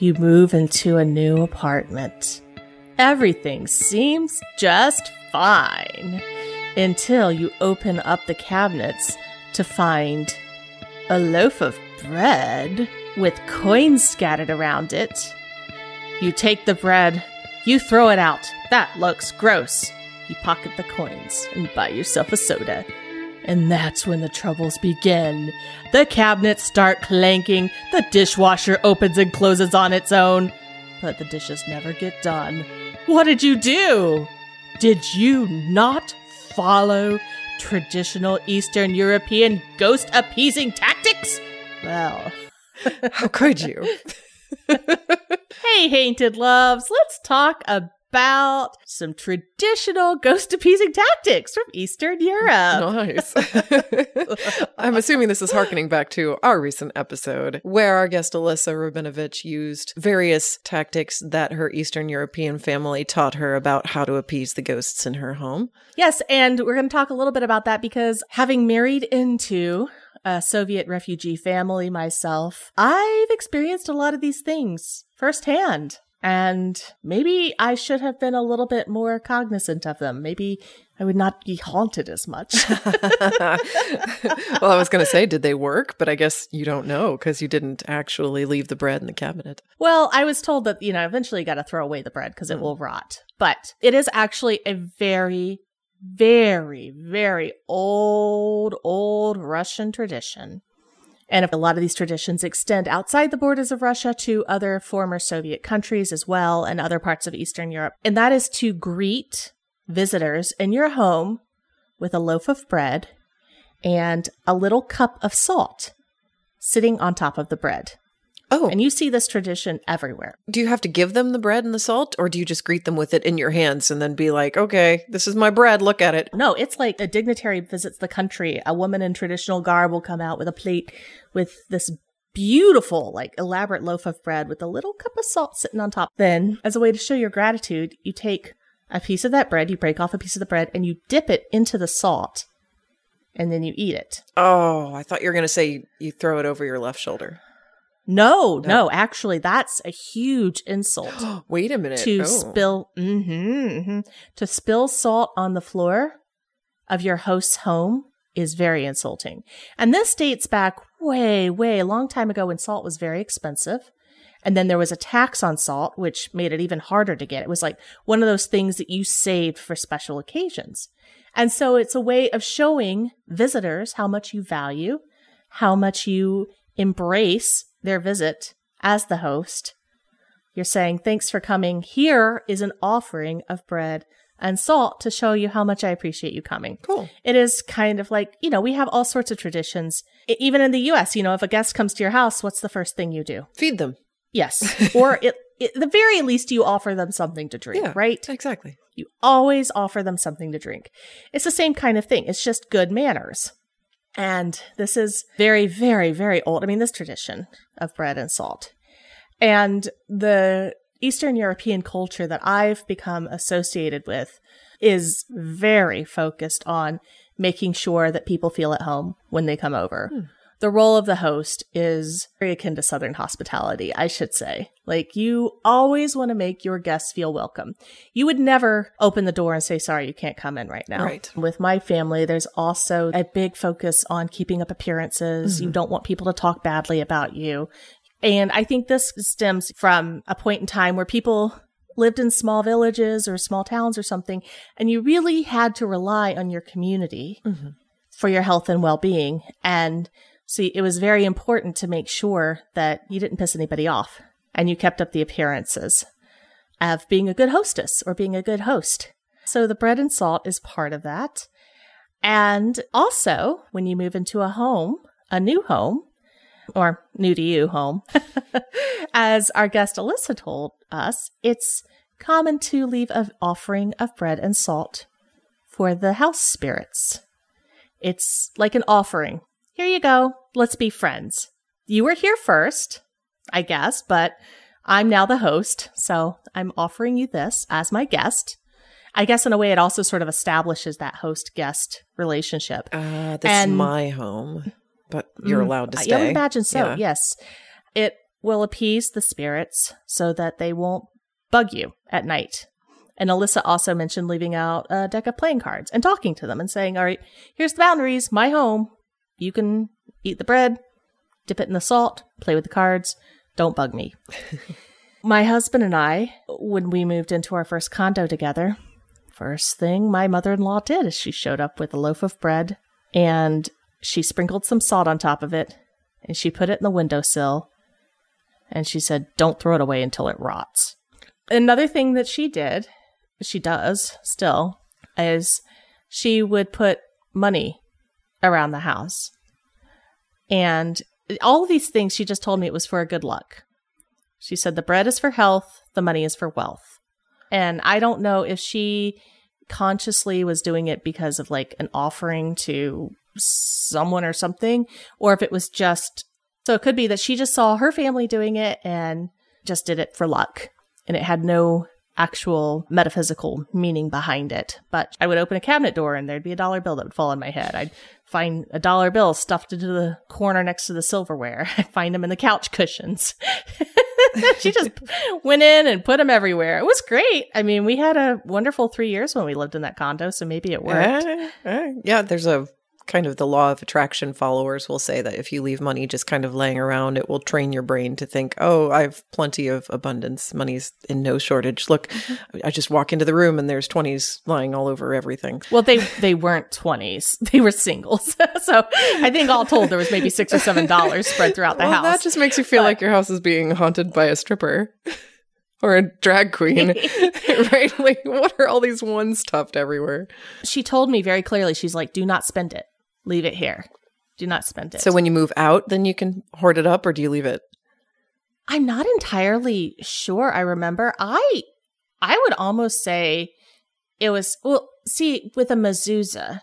You move into a new apartment. Everything seems just fine until you open up the cabinets to find a loaf of bread with coins scattered around it. You take the bread, you throw it out. That looks gross. You pocket the coins and buy yourself a soda. And that's when the troubles begin. The cabinets start clanking, the dishwasher opens and closes on its own, but the dishes never get done. What did you do? Did you not follow traditional Eastern European ghost appeasing tactics? Well, How could you? hey, Hainted Loves, let's talk about some traditional ghost appeasing tactics from Eastern Europe. nice. I'm assuming this is harkening back to our recent episode where our guest Alyssa Rubinovich used various tactics that her Eastern European family taught her about how to appease the ghosts in her home. Yes, and we're going to talk a little bit about that because having married into a Soviet refugee family myself, I've experienced a lot of these things firsthand. And maybe I should have been a little bit more cognizant of them. Maybe I would not be haunted as much. well, I was going to say, did they work? But I guess you don't know because you didn't actually leave the bread in the cabinet. well, I was told that, you know, eventually you got to throw away the bread because it mm. will rot. But it is actually a very, very, very old, old Russian tradition. And a lot of these traditions extend outside the borders of Russia to other former Soviet countries as well and other parts of Eastern Europe. And that is to greet visitors in your home with a loaf of bread and a little cup of salt sitting on top of the bread. Oh, And you see this tradition everywhere. do you have to give them the bread and the salt, or do you just greet them with it in your hands and then be like, okay, this is my bread, look at it? No, it's like a dignitary visits the country. A woman in traditional garb will come out with a plate with this beautiful, like elaborate loaf of bread with a little cup of salt sitting on top. Then, as a way to show your gratitude, you take a piece of that bread, you break off a piece of the bread, and you dip it into the salt, and then you eat it. Oh, I thought you were going to say you throw it over your left shoulder. No, no, actually, that's a huge insult. Wait a minute. to Oh. spill mhm, mhm. to spill salt on the floor of your host's home is very insulting. And this dates back way, way a long time ago when salt was very expensive. And then there was a tax on salt, which made it even harder to get. It was like one of those things that you saved for special occasions. And so it's a way of showing visitors how much you value, how much you embrace their visit as the host, you're saying, thanks for coming. Here is an offering of bread and salt to show you how much I appreciate you coming. Cool. It is kind of like, you know, we have all sorts of traditions. Even in the US, you know, if a guest comes to your house, what's the first thing you do? Feed them. Yes. or it, at the very least, you offer them something to drink, Yeah. right? Exactly. You always offer them something to drink. It's the same kind of thing. It's just good manners. And this is very, very, very old. I mean, this tradition of bread and salt. And the Eastern European culture that I've become associated with is very focused on making sure that people feel at home when they come over. Hmm. The role of the host is very akin to Southern hospitality, I should say. Like, you always want to make your guests feel welcome. You would never open the door and say, sorry, you can't come in right now. Right. With my family, there's also a big focus on keeping up appearances. Mm-hmm. You don't want people to talk badly about you. And I think this stems from a point in time where people lived in small villages or small towns or something, and you really had to rely on your community for your health and well being. And so it was very important to make sure that you didn't piss anybody off and you kept up the appearances of being a good hostess or being a good host. So the bread and salt is part of that. And also, when you move into a home, a new home, or new to you home, as our guest Alyssa told us, it's common to leave an offering of bread and salt for the house spirits. It's like an offering. Here you go. Let's be friends. You were here first, I guess, but I'm now the host, so I'm offering you this as my guest. I guess in a way it also sort of establishes that host guest relationship. Uh, this is my home, but you're Mm, allowed to stay. I would imagine so. Yeah. Yes, it will appease the spirits so that they won't bug you at night. And Alyssa also mentioned leaving out a deck of playing cards and talking to them and saying, "All right, here's the boundaries. My home. You can eat the bread, dip it in the salt, play with the cards. Don't bug me." my husband and I, when we moved into our first condo together, first thing my mother-in-law did is she showed up with a loaf of bread and she sprinkled some salt on top of it and she put it in the windowsill and she said, Don't throw it away until it rots. Another thing that she did, she does still, is she would put money around the house. And all these things, she just told me it was for good luck. She said the bread is for health, the money is for wealth. And I don't know if she consciously was doing it because of like an offering to someone or something, or if it was just so it could be that she just saw her family doing it and just did it for luck and it had no actual metaphysical meaning behind it. But I would open a cabinet door and there'd be a dollar bill that would fall on my head. I'd find a dollar bill stuffed into the corner next to the silverware. I'd find them in the couch cushions. she just went in and put them everywhere. It was great. I mean, we had a wonderful three years when we lived in that condo, so maybe it worked. Eh, eh, yeah, there's a kind of the law of attraction followers will say that if you leave money just kind of laying around, it will train your brain to think, oh, I have plenty of abundance. Money's in no shortage. Look, Mm-hmm. I just walk into the room and there's 20s lying all over everything. Well, they they weren't twenties; they were singles. so I think all told, there was maybe six or seven dollars spread throughout the well, house. that just makes you feel But- like your house is being haunted by a stripper. Or a drag queen, right? Like, what are all these ones stuffed everywhere? she told me very clearly. She's like, "Do not spend it. Leave it here. Do not spend it." So, when you move out, then you can hoard it up, or do you leave it? I'm not entirely sure. I remember I I would almost say it was well, see, with a mezuzah.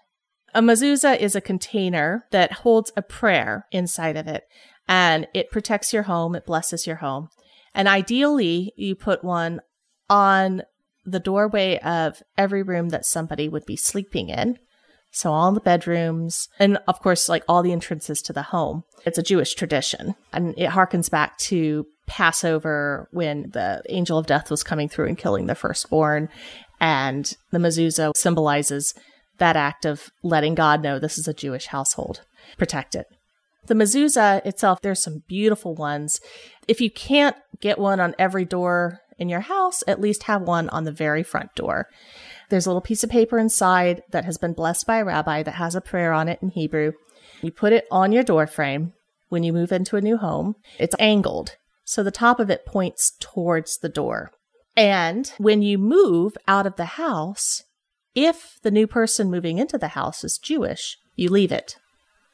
A mezuzah is a container that holds a prayer inside of it and it protects your home, it blesses your home. And ideally, you put one on the doorway of every room that somebody would be sleeping in. So all the bedrooms and of course like all the entrances to the home. It's a Jewish tradition and it harkens back to Passover when the angel of death was coming through and killing the firstborn and the mezuzah symbolizes that act of letting God know this is a Jewish household. Protect it. The mezuzah itself, there's some beautiful ones. If you can't get one on every door in your house, at least have one on the very front door. There's a little piece of paper inside that has been blessed by a rabbi that has a prayer on it in Hebrew. You put it on your door frame when you move into a new home. It's angled, so the top of it points towards the door. And when you move out of the house, if the new person moving into the house is Jewish, you leave it.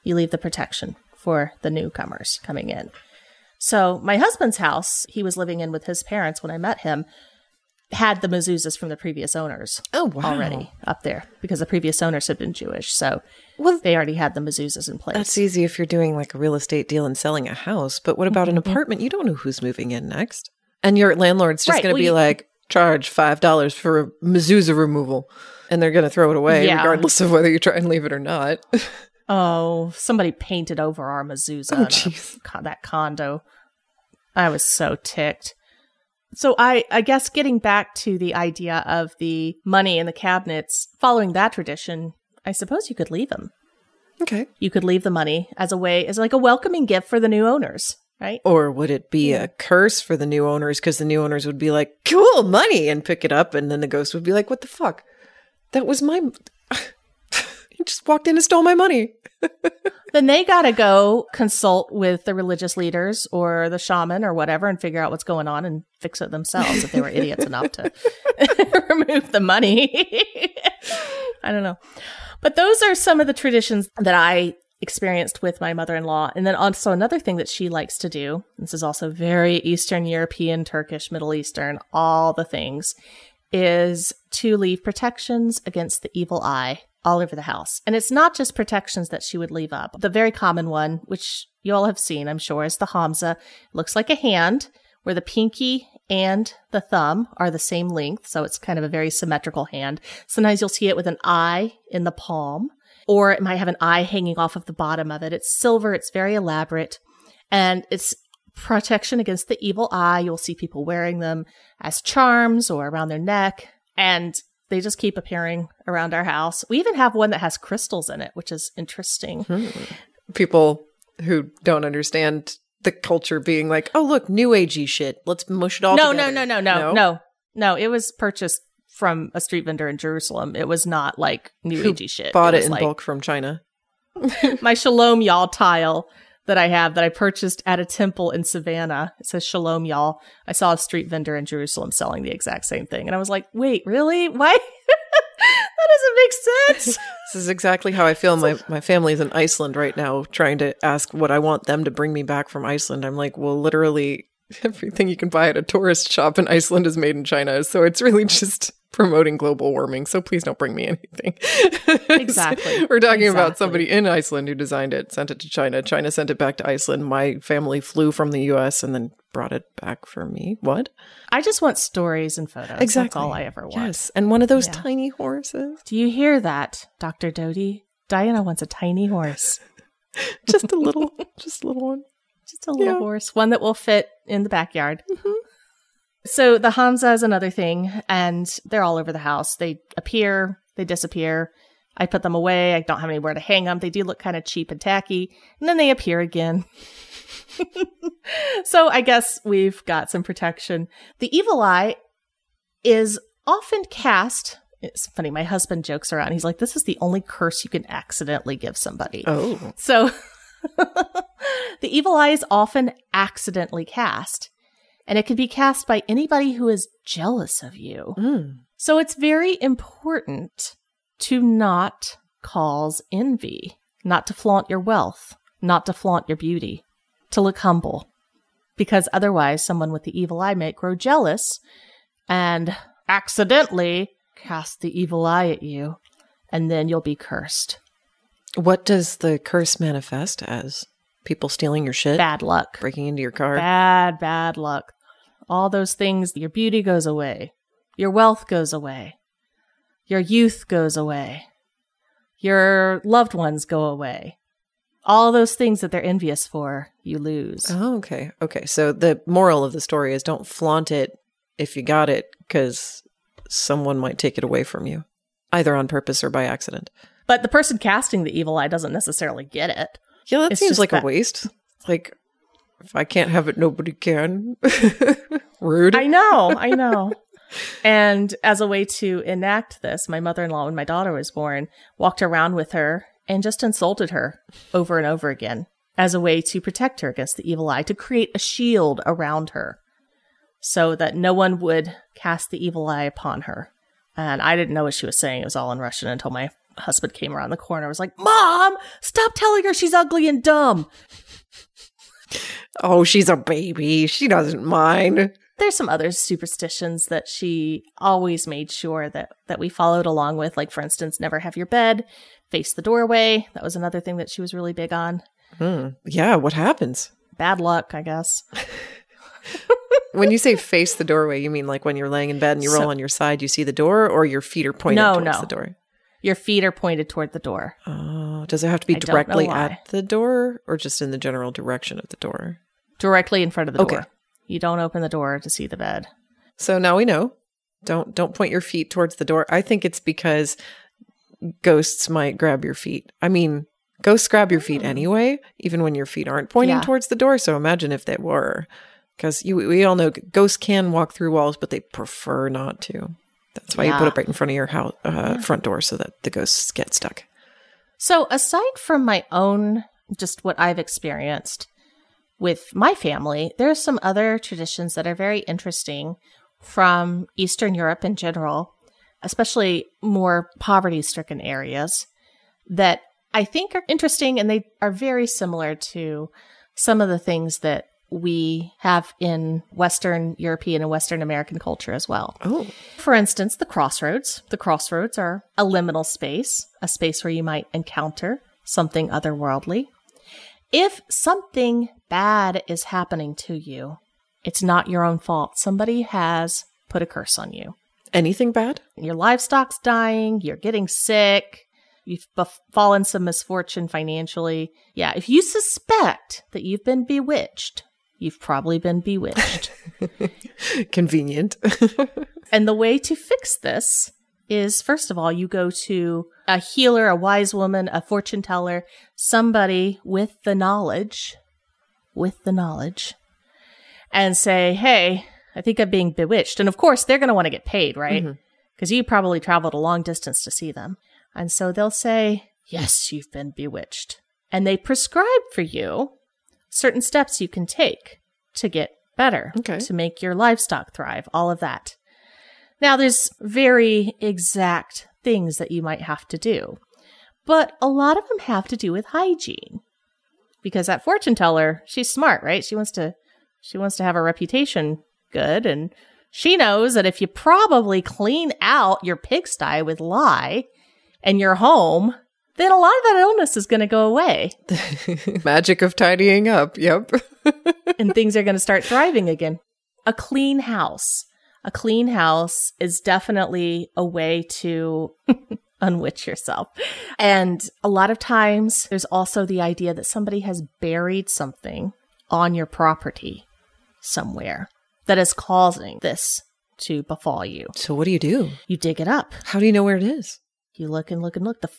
You leave the protection for the newcomers coming in. So, my husband's house, he was living in with his parents when I met him, had the mezuzahs from the previous owners Oh, wow. already up there because the previous owners had been Jewish. So, Well, they already had the mezuzahs in place. That's easy if you're doing like a real estate deal and selling a house. But what about an Mm-hmm. apartment? You don't know who's moving in next. And your landlord's just Right, going to well, be you- like, charge $5 for a mezuzah removal. And they're going to throw it away Yeah. regardless of whether you try and leave it or not. Oh, somebody painted over our mezuzah. Oh, that condo. I was so ticked. So I, I guess getting back to the idea of the money in the cabinets, following that tradition, I suppose you could leave them. Okay. You could leave the money as a way, as like a welcoming gift for the new owners, right? Or would it be a curse for the new owners because the new owners would be like, cool, money, and pick it up. And then the ghost would be like, what the fuck? That was my. He just walked in and stole my money. Then they got to go consult with the religious leaders or the shaman or whatever and figure out what's going on and fix it themselves if they were idiots enough to remove the money. I don't know. But those are some of the traditions that I experienced with my mother in law. And then also another thing that she likes to do this is also very Eastern European, Turkish, Middle Eastern, all the things is to leave protections against the evil eye all over the house. And it's not just protections that she would leave up. The very common one, which you all have seen, I'm sure, is the Hamsa. It looks like a hand where the pinky and the thumb are the same length. So it's kind of a very symmetrical hand. Sometimes you'll see it with an eye in the palm, or it might have an eye hanging off of the bottom of it. It's silver. It's very elaborate and it's protection against the evil eye. You'll see people wearing them as charms or around their neck. And they just keep appearing around our house. We even have one that has crystals in it, which is interesting. Hmm. People who don't understand the culture being like, oh, look, new agey shit. Let's mush it all no, together. no, no, no, no, no, no. It was purchased from a street vendor in Jerusalem. It was not like new Who agey shit. Bought it, was in like bulk from China. my Shalom Y'all tile that I have that I purchased at a temple in Savannah. It says Shalom Y'all. I saw a street vendor in Jerusalem selling the exact same thing. And I was like, wait, really? Why? that doesn't make sense. This is exactly how I feel. My my family's in Iceland right now, trying to ask what I want them to bring me back from Iceland. I'm like, well, literally everything you can buy at a tourist shop in Iceland is made in China, so it's really just promoting global warming. So please don't bring me anything. Exactly. We're talking about somebody in Iceland who designed it, sent it to China. China sent it back to Iceland. My family flew from the U.S. and then brought it back for me. What? I just want stories and photos. That's all I ever want. Yes, and one of those Yeah. tiny horses, Do you hear that, Dr. Doty? Diana wants a tiny horse. just a little, just a little one. Just a little Yeah. horse, one that will fit in the backyard. Mm-hmm. So the Hamsa is another thing, and they're all over the house. They appear, they disappear. I put them away. I don't have anywhere to hang them. They do look kind of cheap and tacky, and then they appear again. so I guess we've got some protection. The evil eye is often cast. It's funny. My husband jokes around. He's like, "This is the only curse you can accidentally give somebody." Oh, So the evil eye is often accidentally cast, and it can be cast by anybody who is jealous of you. Mm. So it's very important to not cause envy, not to flaunt your wealth, not to flaunt your beauty, to look humble, because otherwise someone with the evil eye might grow jealous and accidentally cast the evil eye at you, and then you'll be cursed. What does the curse manifest as? People stealing your shit, Bad luck. breaking into your car. Bad, bad luck. All those things, your beauty goes away, your wealth goes away, your youth goes away, your loved ones go away. All those things that they're envious for, you lose. Oh, okay, okay. So the moral of the story is don't flaunt it if you got it, because someone might take it away from you, either on purpose or by accident. But the person casting the evil eye doesn't necessarily get it. Yeah, that It's seems like that- a waste. Like, if I can't have it, nobody can. Rude. I know, I know. And as a way to enact this, my mother in law, when my daughter was born, walked around with her and just insulted her over and over again as a way to protect her against the evil eye, to create a shield around her so that no one would cast the evil eye upon her. And I didn't know what she was saying. It was all in Russian until my husband came around the corner. I was like, Mom, stop telling her she's ugly and dumb. oh, she's a baby. She doesn't mind. there's some other superstitions that she always made sure that that we followed along with like for instance never have your bed face the doorway that was another thing that she was really big on Hmm. Yeah, what happens? bad luck i guess When you say face the doorway, you mean like when you're laying in bed and you roll So- on your side, you see the door, or your feet are pointed No, towards no. the door? Your feet are pointed toward the door. Oh, does it have to be I directly at the door or just in the general direction of the door? Directly in front of the Okay. door. You don't open the door to see the bed. So now we know. Don't don't point your feet towards the door. I think it's because ghosts might grab your feet. I mean, ghosts grab your feet anyway, even when your feet aren't pointing Yeah. towards the door. So imagine if they were, because we all know ghosts can walk through walls, but they prefer not to. That's why you put it right in front of your house uh, front door so that the ghosts get stuck. So, aside from my own, just what I've experienced with my family, there are some other traditions that are very interesting from Eastern Europe in general, especially more poverty stricken areas, that I think are interesting and they are very similar to some of the things that we have in Western European and Western American culture as well. Oh, For instance, the crossroads. The crossroads are a liminal space, a space where you might encounter something otherworldly. If something bad is happening to you, it's not your own fault. Somebody has put a curse on you. anything bad? Your livestock's dying, you're getting sick, you've befallen some misfortune financially. Yeah, if you suspect that you've been bewitched, you've probably been bewitched. Convenient. And the way to fix this is first of all, you go to a healer, a wise woman, a fortune teller, somebody with the knowledge, with the knowledge, and say, Hey, I think I'm being bewitched. And of course, they're going to want to get paid, right? Mm-hmm. Because you probably traveled a long distance to see them. And so they'll say, Yes, you've been bewitched. And they prescribe for you certain steps you can take to get better, Okay. to make your livestock thrive, all of that. Now, there's very exact things that you might have to do, but a lot of them have to do with hygiene. Because that fortune teller, she's smart, right? She wants to, she wants to have a reputation good, and she knows that if you probably clean out your pigsty with lye and your home, then a lot of that illness is going to go away, Magic of tidying up. Yep. and things are going to start thriving again. A clean house. A clean house is definitely a way to unwitch yourself. And a lot of times there's also the idea that somebody has buried something on your property somewhere that is causing this to befall you. so what do you do? You dig it up. How do you know where it is? You look and look and look. The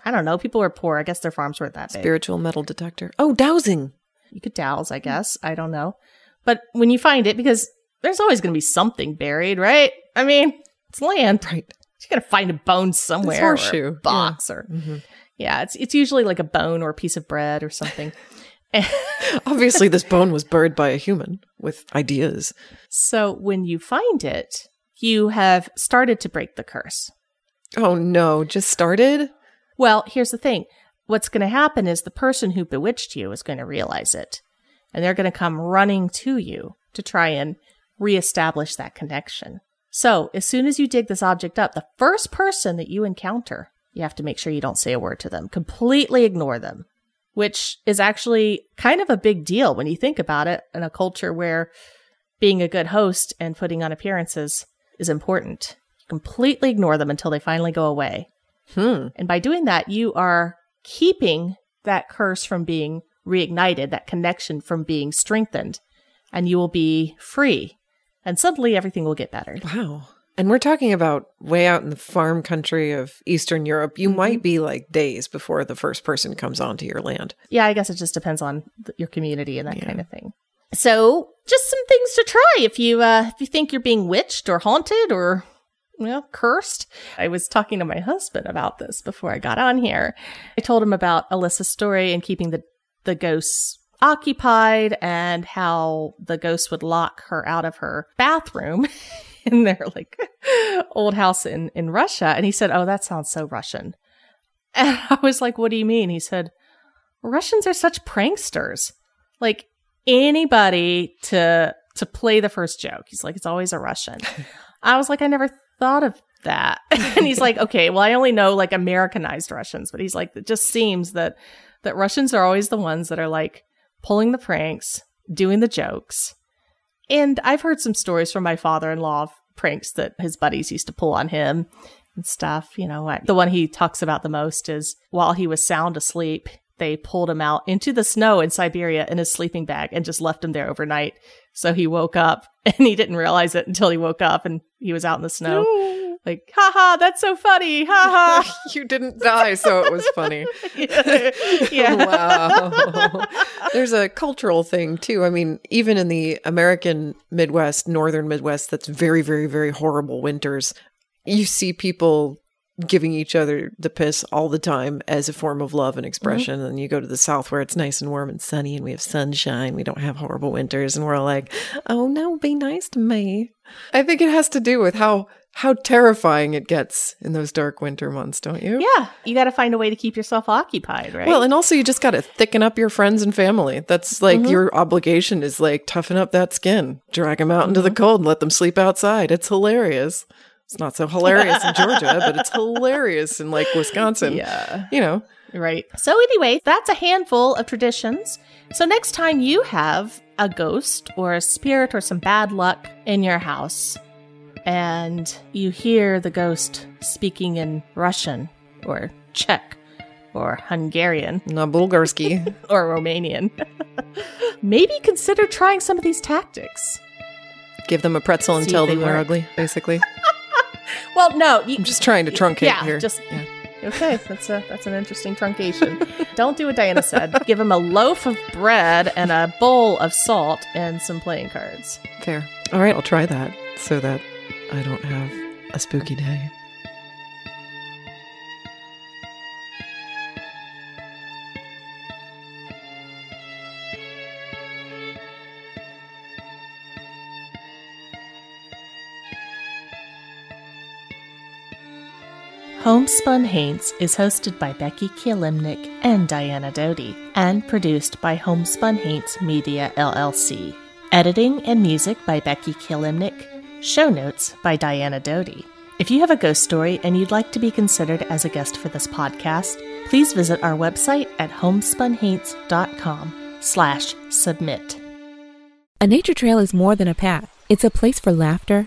I don't know. People are poor. I guess their farms weren't that big. Spiritual metal detector. Oh, dowsing. You could dowse, I guess. I don't know. But when you find it, because there's always going to be something buried, right? I mean, it's land. Right. You're going to find a bone somewhere. horseshoe, Or a box or, mm-hmm. yeah, it's, it's usually like a bone or a piece of bread or something. Obviously, this bone was buried by a human with ideas. so when you find it, you have started to break the curse. Oh no, just started? Well, here's the thing. What's going to happen is the person who bewitched you is going to realize it. And they're going to come running to you to try and reestablish that connection. So, as soon as you dig this object up, the first person that you encounter, you have to make sure you don't say a word to them. Completely ignore them, which is actually kind of a big deal when you think about it in a culture where being a good host and putting on appearances is important. Completely ignore them until they finally go away. Hmm. And by doing that, you are keeping that curse from being reignited, that connection from being strengthened, and you will be free. And suddenly everything will get better. Wow. And we're talking about way out in the farm country of Eastern Europe. You might be like days before the first person comes onto your land. Yeah, I guess it just depends on your community and that kind of thing. So, just some things to try if you uh, if you think you're being witched or haunted or well cursed. I was talking to my husband about this before I got on here. I told him about Alyssa's story and keeping the the ghosts occupied and how the ghost would lock her out of her bathroom in their like old house in in Russia. And he said, "Oh, that sounds so Russian." And I was like, "What do you mean?" He said, Russians are such pranksters. Like anybody to to play the first joke. He's like, it's always a Russian. I was like, I never thought of that. and he's like, okay, well, I only know like Americanized Russians, but he's like, it just seems that that Russians are always the ones that are like pulling the pranks, doing the jokes. And I've heard some stories from my father-in-law of pranks that his buddies used to pull on him. and stuff. You know what? The one he talks about the most is while he was sound asleep, they pulled him out into the snow in Siberia in his sleeping bag and just left him there overnight. So he woke up and he didn't realize it until he woke up and he was out in the snow. Like, haha, that's so funny. Haha. you didn't die, so it was funny. yeah. yeah. wow. There's a cultural thing too. I mean, even in the American Midwest, northern Midwest, that's very, very, very horrible winters, you see people giving each other the piss all the time as a form of love and mm-hmm. expression. And you go to the South where it's nice and warm and sunny and we have sunshine. We don't have horrible winters. And we're all like, oh no, be nice to me. I think it has to do with how how terrifying it gets in those dark winter months, don't you? Yeah. You got to find a way to keep yourself occupied, right? Well, and also you just got to thicken up your friends and family. That's like mm-hmm. your obligation is like toughen up that skin, drag them out into the mm-hmm. cold and let them sleep outside. It's hilarious. It's not so hilarious in Georgia, but it's hilarious in like Wisconsin. Yeah. You know, Right. So, anyway, that's a handful of traditions. So, next time you have a ghost or a spirit or some bad luck in your house, and you hear the ghost speaking in Russian or Czech or Hungarian na Bulgarski. or Romanian, maybe consider trying some of these tactics. Give them a pretzel and See if tell them they're ugly, basically. Well, no, you, I'm just trying to truncate yeah, here. just Yeah. okay. That's a that's an interesting truncation. Don't do what Diana said. Give him a loaf of bread and a bowl of salt and some playing cards. Fair. All right, I'll try that so that I don't have a spooky day. Homespun Haints is hosted by Becky Kielimnik and Diana Doty, and produced by Homespun Haints Media LLC. Editing and music by Becky Kielimnik. Show notes by Diana Doty. If you have a ghost story and you'd like to be considered as a guest for this podcast, please visit our website at homespunhaints.com slash submit. A nature trail is more than a path. It's a place for laughter,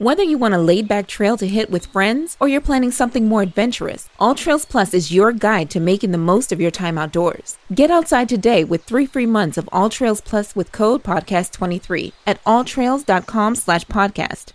Whether you want a laid back trail to hit with friends or you're planning something more adventurous, All Trails Plus is your guide to making the most of your time outdoors. Get outside today with three free months of All Trails Plus with code podcast23 at alltrails.com slash podcast.